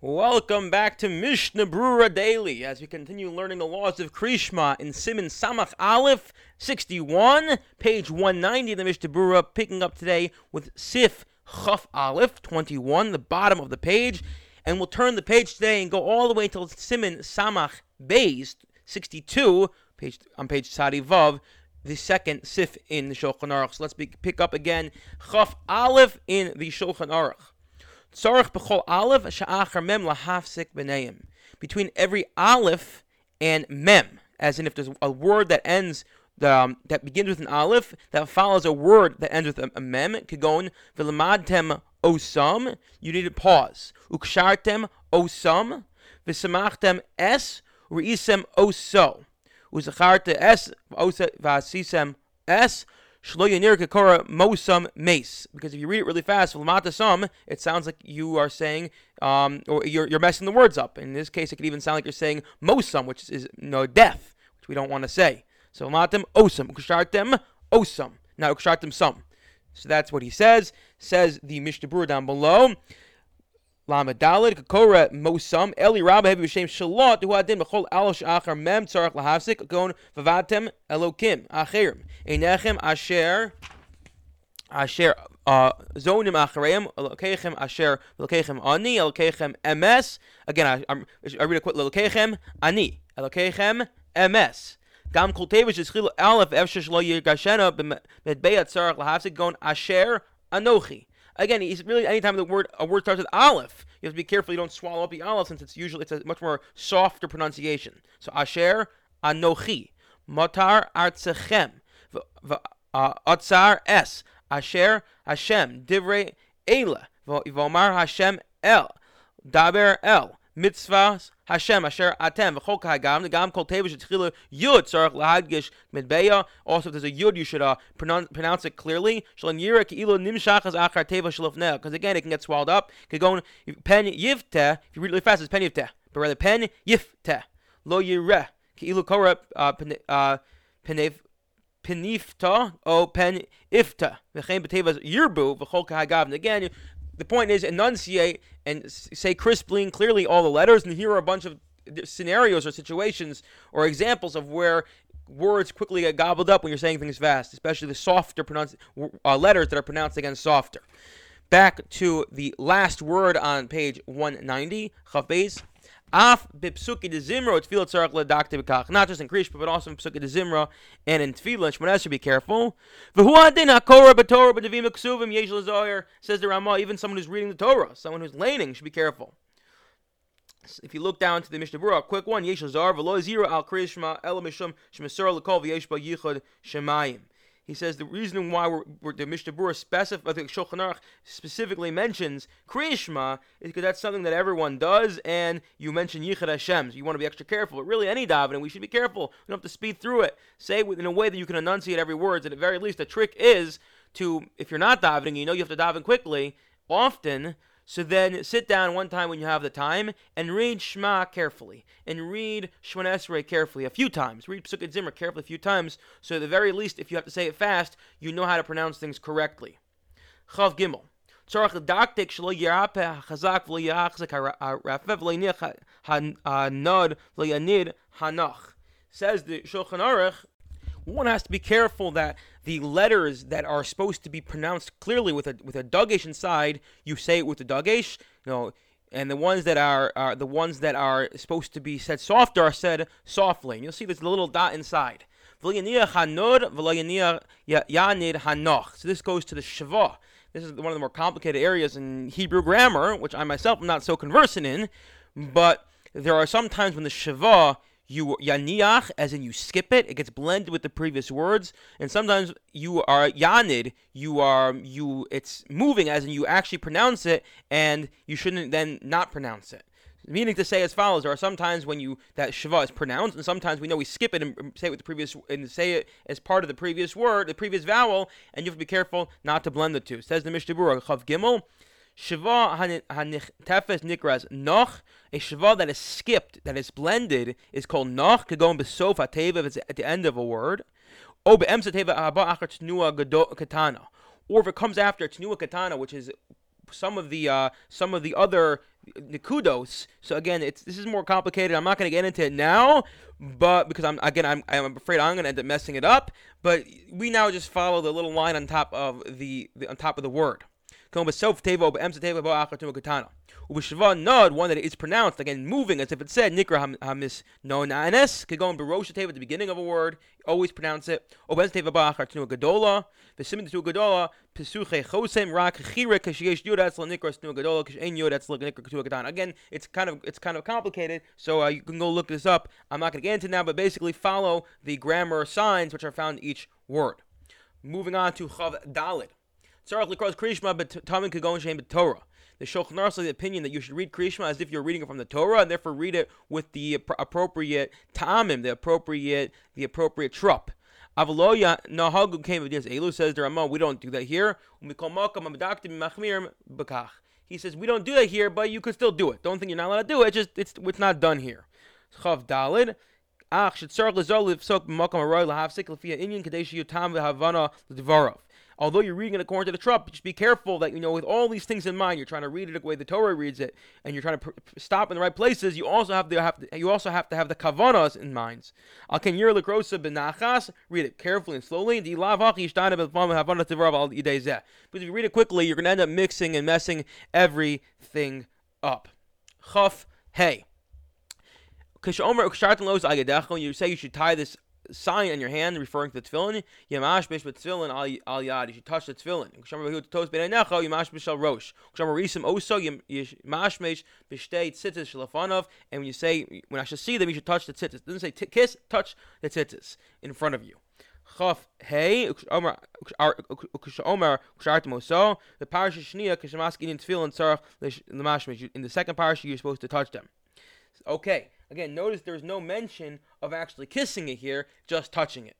Welcome back to Mishnah Berurah Daily as we continue learning the laws of Krishma in Siman Samach Aleph 61, page 190 of the Mishnah Berurah, picking up today with Sif Chaf Aleph 21, the bottom of the page. And we'll turn the page today and go all the way until Siman Samach Beis 62, page on page Tzadi Vav, the second Sif in the Shulchan Aruch. So let's be, pick up again Chaf Aleph in the Shulchan Aruch. Between every aleph and mem, as in if there's a word that ends um, that begins with an aleph that follows a word that ends with a, a mem, kagon v'lamadtem osam, you need to pause. Ukshartem osam, v'samachtem es, re'isem oso. Uzacharte es, v'asisem es, mosam mace. Because if you read it really fast, sum, it sounds like you are saying, um, or you're, you're messing the words up. In this case, it could even sound like you're saying mosam, which is, is no death, which we don't want to say. So lamatem osam, ukshartem osam. Now ukshartem sum. So that's what he says. Says the Mishnah down below. Lama Dalid, Kakora Mosam, Eli Rabba Heavy Shem Shalot, adin Bechol Alosh Achar Mem Tzarach Lahavsik, Gon Vavatem Elokim, Achirim, Einechem Asher, Asher, uh, Zonim Achareim, Elokechem Asher, Elokechem Ani, Elokechem MS. Again, I, I read a quick Elokechem Ani, Elokechem MS. Gam Kol Tevish is Chil Aleph, Efshesh Lo Yirgashena, Medbeya Tzarach Lahavsik, Gon Asher Anochi. Again, he's really anytime the word a word starts with aleph, you have to be careful you don't swallow up the aleph since it's usually it's a much more softer pronunciation. So asher anochi, matar artzechem, uh, atzar es, asher Hashem, divrei ela, v'omar Hashem el, daber el mitzvahs Hashem asher atem v'chol kahagam the gam kol tevish tchila yud tzarich lahadgish midbeya. Also, if there's a yud, you should uh, pronounce, pronounce it clearly. Shalom ilo nimshachas achar teva shalofneh. Because again, it can get swallowed up. Could go pen yivte. If you read really fast, it's pen yivte. But rather pen yifte. Lo yireh. Ilo kora uh, uh, penev penifta o pen ifta. V'chein b'tevas yirbu v'chol kahagav. again, the point is enunciate and say crisply and clearly all the letters. And here are a bunch of scenarios or situations or examples of where words quickly get gobbled up when you're saying things fast, especially the softer pronounced uh, letters that are pronounced again softer. Back to the last word on page 190, chafbez. Af bipsuki de zimro tefillah tzarach ledakte b'kach. Not just in Krishma, but also in psuki de zimra and in tefillah. Shmones should be careful. V'hu adin hakora b'torah b'devim ksuvim yesh l'zoyer. Says the Ramah, even someone who's reading the Torah, someone who's laning, should be careful. If you look down to the Mishnah Berurah, quick one, yesh l'zar v'lo zira al Krishma el mishum shemesor l'kol v'yesh ba yichud shemayim. He says the reason why we're, we're, the Mishnah specif- the Shulchan Aruch specifically mentions Kriyishma is because that's something that everyone does, and you mention Yichud Hashem, so you want to be extra careful. But really, any davening, we should be careful. We don't have to speed through it. Say it in a way that you can enunciate every word. And at very least, the trick is to, if you're not davening, you know you have to daven quickly. Often, so then sit down one time when you have the time and read Shema carefully and read Shemona Esrei carefully a few times. Read Pesukei Zimra carefully a few times. So at the very least, if you have to say it fast, you know how to pronounce things correctly. Chav Gimel. צורך לדקדק שלא ירפא החזק ולא יחזק הרפא ולא יניח הנוד ולא יניד הנח. Says the Shulchan Aruch, one has to be careful that the letters that are supposed to be pronounced clearly with a with a dagesh inside, you say it with the dagesh, you know, and the ones that are, are the ones that are supposed to be said softer are said softly. And you'll see there's a little dot inside. So this goes to the Shava. This is one of the more complicated areas in Hebrew grammar, which I myself am not so conversant in. But there are some times when the Shava you yaniach, as in you skip it, it gets blended with the previous words, and sometimes you are yanid, you are you it's moving, as in you actually pronounce it, and you shouldn't then not pronounce it. Meaning to say as follows: There are sometimes when you that shiva is pronounced, and sometimes we know we skip it and say it with the previous and say it as part of the previous word, the previous vowel, and you have to be careful not to blend the two. Says the Mishnah Chav Gimel. Shiva tefes nikras noch. A shiva that is skipped, that is blended, is called noch. Could go in it's at the end of a word. Or if it comes after tnua katana, which is some of the uh, some of the other nikudos. So again, it's this is more complicated. I'm not going to get into it now, but because I'm again I'm I'm afraid I'm going to end up messing it up. But we now just follow the little line on top of the, the on top of the word. Ubishva nod, one that is pronounced again moving as if it said nikra hamis no nanes. Could go in barosha teva at the beginning of a word, always pronounce it. Obez teva ba'achar tnu gadola, v'simin tnu gadola, pesuche chosem rak chira kashiyesh yud etzla nikra tnu gadola kashen yud etzla nikra katu gadan. Again, it's kind of it's kind of complicated, so uh, you can go look this up. I'm not going to get into now, but basically follow the grammar signs which are found in each word. Moving on to chav dalid. Tzarach likros krishma, but tamin go in Torah the Shulchan Aruch the opinion that you should read Krishma as if you're reading it from the Torah, and therefore read it with the appropriate tamim, the appropriate the appropriate trup. Avaloya nahagu came against Elu says the Ramah, we don't do that here. He says we don't do that here, but you could still do it. Don't think you're not allowed to do it. Just it's it's not done here. Chav Dalid. Ach shetzarch lezol lifsok b'makam aroy lahafsik lefia inyan kadesh yutam v'havana l'dvarov although you're reading it according to the Trup, just be careful that, you know, with all these things in mind, you're trying to read it the way the Torah reads it, and you're trying to pr- stop in the right places, you also have to have to, you also have to have the kavanas in mind. Al kenyir lekrosa benachas, read it carefully and slowly. Because if you read it quickly, you're going to end up mixing and messing everything up. Chaf, hey. You say you should tie this sign on your hand referring to the tefillin. Yamash bish tefillin al yad. You should touch the tefillin. Kshamar behu toast b'neinecha yamash b'shal rosh. Kshamar risim also yamash mesh b'shtei tzitzis shalafanov. And when you say when I should see them, you should touch the tzitzis. It doesn't say kiss, touch the tzitzis in front of you. Chaf hey Omer Omer Kshartim Oso. The parasha shnia kishamask in tefillin tzarach l'mashmesh. In the second parasha, you're supposed to touch them. Okay. Again, notice there's no mention of actually kissing it here, just touching it.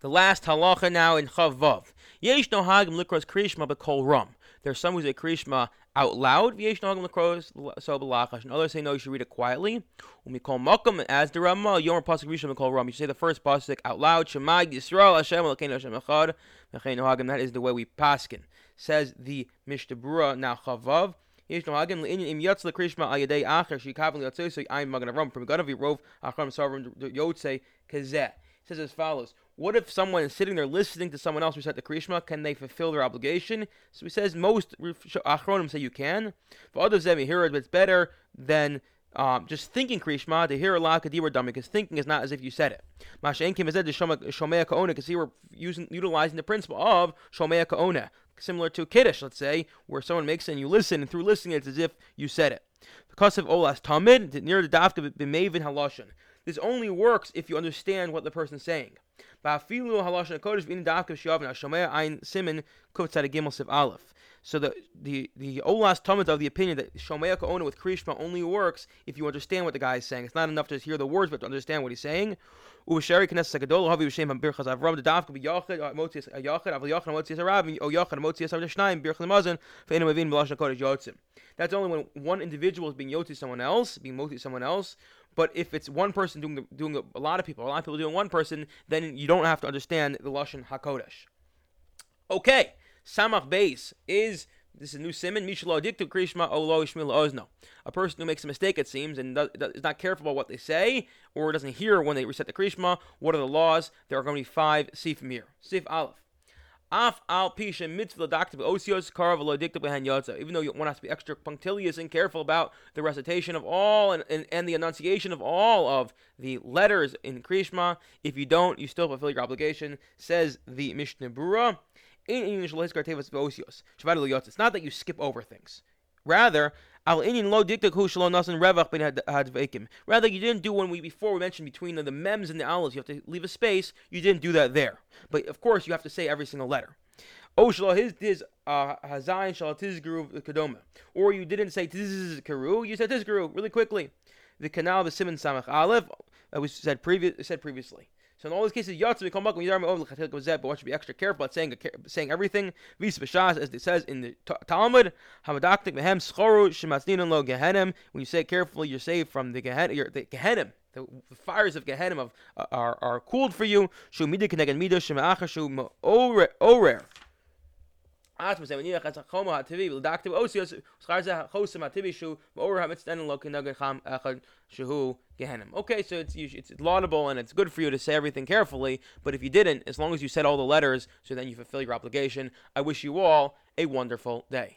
The last halacha now in Chavav. Yesh no hagim likros krishma bekol rum. There's some who say krishma out loud. Yesh no hagim likros so belachash. And others say no, you should read it quietly. Umikol makom as the Rama yomer pasuk krishma bekol rum. You should say the first pasuk out loud. Shema Yisrael Hashem Elokeinu Hashem Echad. That is the way we paskin. Says the Mishnah now Chavav. יש נוהגים לעניין אם יצא לקרישמה על ידי אחר שיקבל יוצא so I'm going to run from God of Rov Achram Sarvam Yotze Kazeh. says as follows. What if someone is sitting there listening to someone else recite the Krishma? Can they fulfill their obligation? So he says most Achronim say you can. For others, they hear it, but it's better than um, just thinking Krishma to hear a lot Kadibur Dami, because thinking is not as if you said it. Masha'enkim is said to Shomea Kaona, because here we're using, utilizing the principle of Shomea Kaona similar to Kiddush, let's say, where someone makes it and you listen, and through listening, it's as if you said it. Because of Olas Tamid, near the Dafka B'mevin Haloshin. This only works if you understand what the person's saying. Ba'afilu Haloshin Kodesh B'in Dafka Shavna Shomea Ein Simin Kutzad Gimel Siv Aleph. So the the the Olas Tamid of the opinion that Shomea Ka'ona with Krishma only works if you understand what the guy is saying. It's not enough to hear the words, but to understand what he's saying. Ushari Knesset Gadol Havi B'Shem Birchas Avram the Dafka B'Yachid uh, Motzias uh, Yachid Avli Yachid Motzias Arab O Yachid Motzias Avli Shnayim Birchas Mazon Fe'enu Mevin B'Lashon Kodesh Yotzim. That's only when one individual is being Yotzi someone else, being Motzi someone else. But if it's one person doing the, doing a lot of people, a lot of people doing one person, then you don't have to understand the lashon hakodesh. Okay, Samach Beis is this is new simon. Mishlo diktu krishma olo ishmil ozno. A person who makes a mistake, it seems, and is not careful about what they say, or doesn't hear when they recite the krishma. What are the laws? There are going to be five sifim here. Sif aleph. Af al pisha mitzvah doctor osios karav dikta behen yotza. Even though you want to be extra punctilious and careful about the recitation of all and, and, and the enunciation of all of the letters in Krishma, if you don't, you still fulfill your obligation, says the Mishnah Berurah. It's not that you skip over things. Rather, Rather, you didn't do when we before we mentioned between the, the mems and the owls, you have to leave a space. You didn't do that there. But of course, you have to say every single letter. Oh, his his uh. Or you didn't say tizguru, you said tizguru really quickly. The canal of the simon samach aleph, that we said previous said previously. So in all these cases, yatz become back when yidarim over l'chatil gazet, but one should be extra careful about saying saying everything. Vis b'shas, as it says in the Talmud, hamadaktik mehem schoru shematzninon lo gehenim. When you say it carefully, you're saved from the gehenim. The gehenim. The fires of Gehenim of, uh, are, are cooled for you. Shu midah keneged midah shema'achar shu orer. Okay, so it's it's laudable and it's good for you to say everything carefully. But if you didn't, as long as you said all the letters, so then you fulfill your obligation. I wish you all a wonderful day.